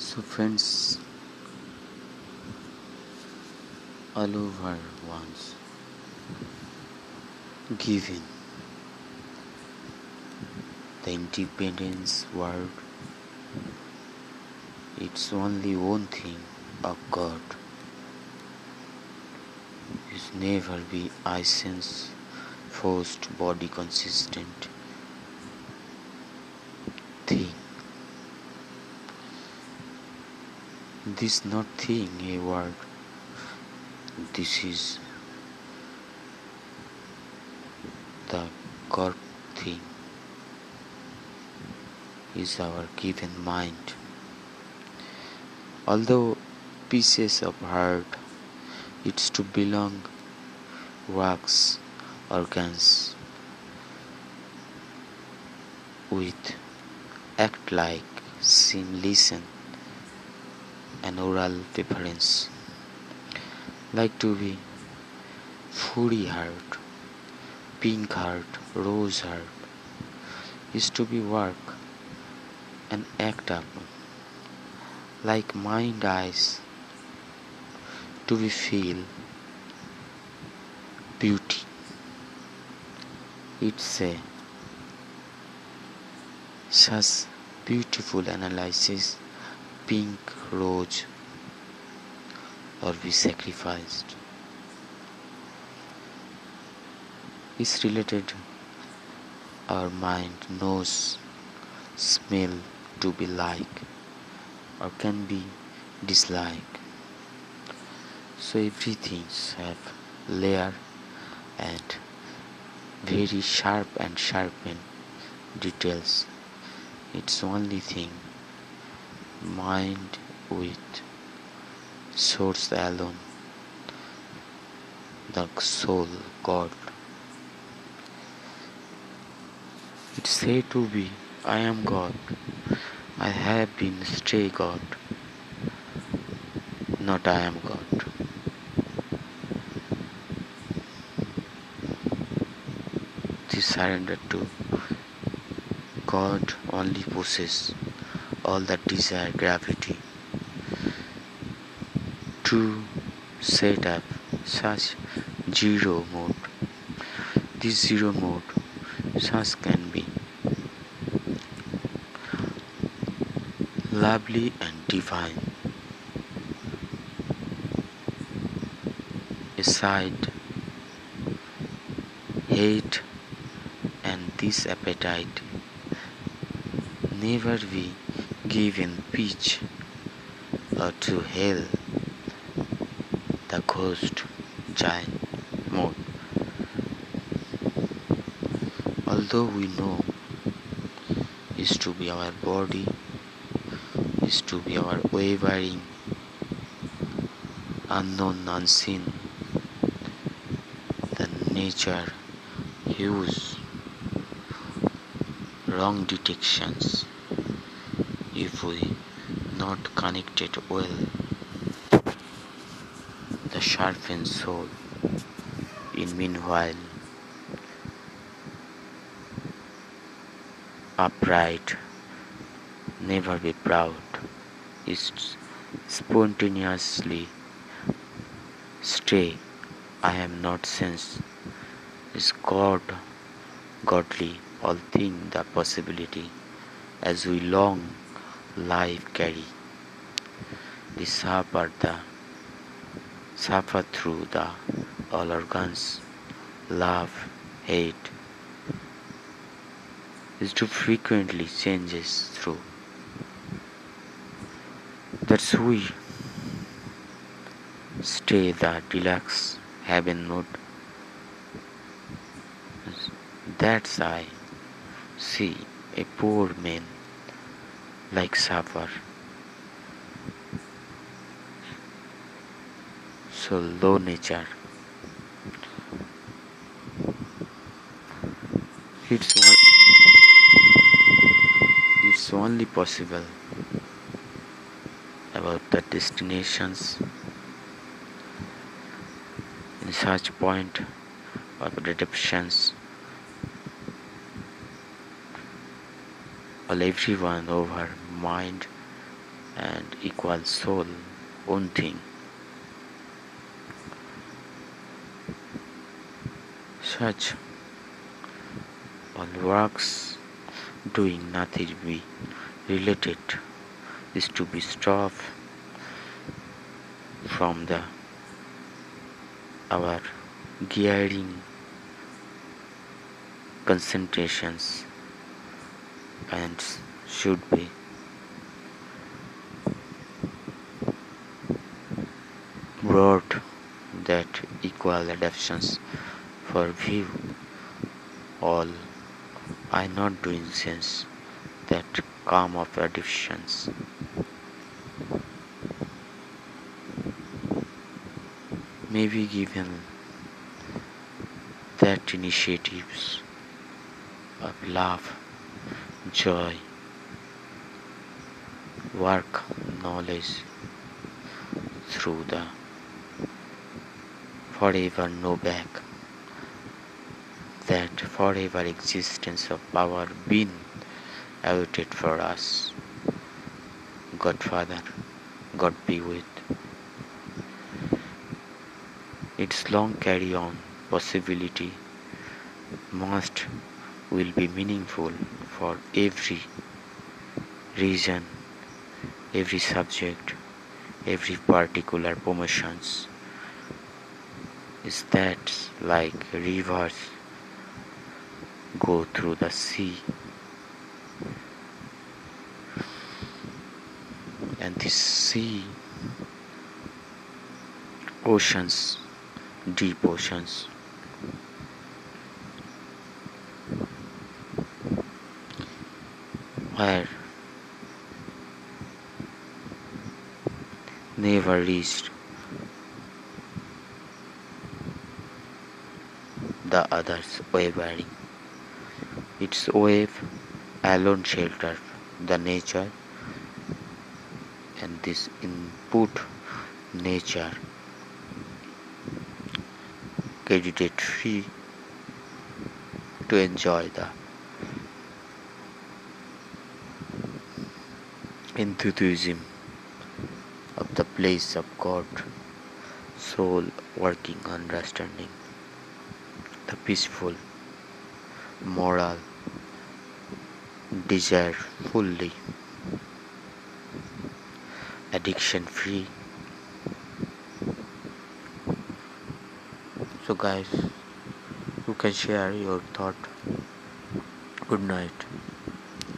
So, friends, all over once given the independence world, it's only one thing of God. Is never be essence forced body consistent thing this not thing eh, a word this is the corp thing. Is our given mind. Although pieces of heart it's to belong wax organs with act like seem listen and oral preference like to be furry heart pink heart rose heart. Is to be work and act up. Like mind eyes to be feel beauty. It's a such beautiful analysis pink rose or be sacrificed is related. Our mind knows smell to be like or can be dislike so everything have layer and very sharp and sharpened details. It's only thing mind with source alone the soul god. It say to be i am god. I have been stray god not i am god. This surrender to god only possess all that desire gravity to set up such zero mode. This zero mode such can be lovely and divine. Aside hate and this appetite. Never be given pitch to hell the ghost giant mode although we know is to be our body is to be our wavering unknown unseen the nature hues wrong detections if we not connected well the sharpened soul in meanwhile upright never be proud is spontaneously stay. I am not sense is god godly all thing the possibility. As we long life carry the the suffer through the all organs love hate. Is too frequently changes through. That's we stay the relax heaven mood that's I see a poor man like suffer so low nature. It's it's only possible about the destinations in such point of redemptions all everyone over mind and equal soul own thing. Such all works doing nothing be related is to be stopped from the our gearing concentrations and should be brought that equal adaptations for view all I not doing sense that calm of additions. may be given that initiatives of love, joy, work, knowledge through the forever no back that forever existence of power been awaited for us. Godfather, God be with. Its long carry on possibility must will be meaningful for every region, every subject, every particular promotions. Is that like rivers go through the sea and the sea oceans deep oceans where never reached the other's wavering. Its wave alone sheltered the nature and this input nature credited free to enjoy the enthusiasm of the place of God, soul working understanding, the peaceful, moral, desire fully, addiction free. So, guys, you can share your thought. Good night.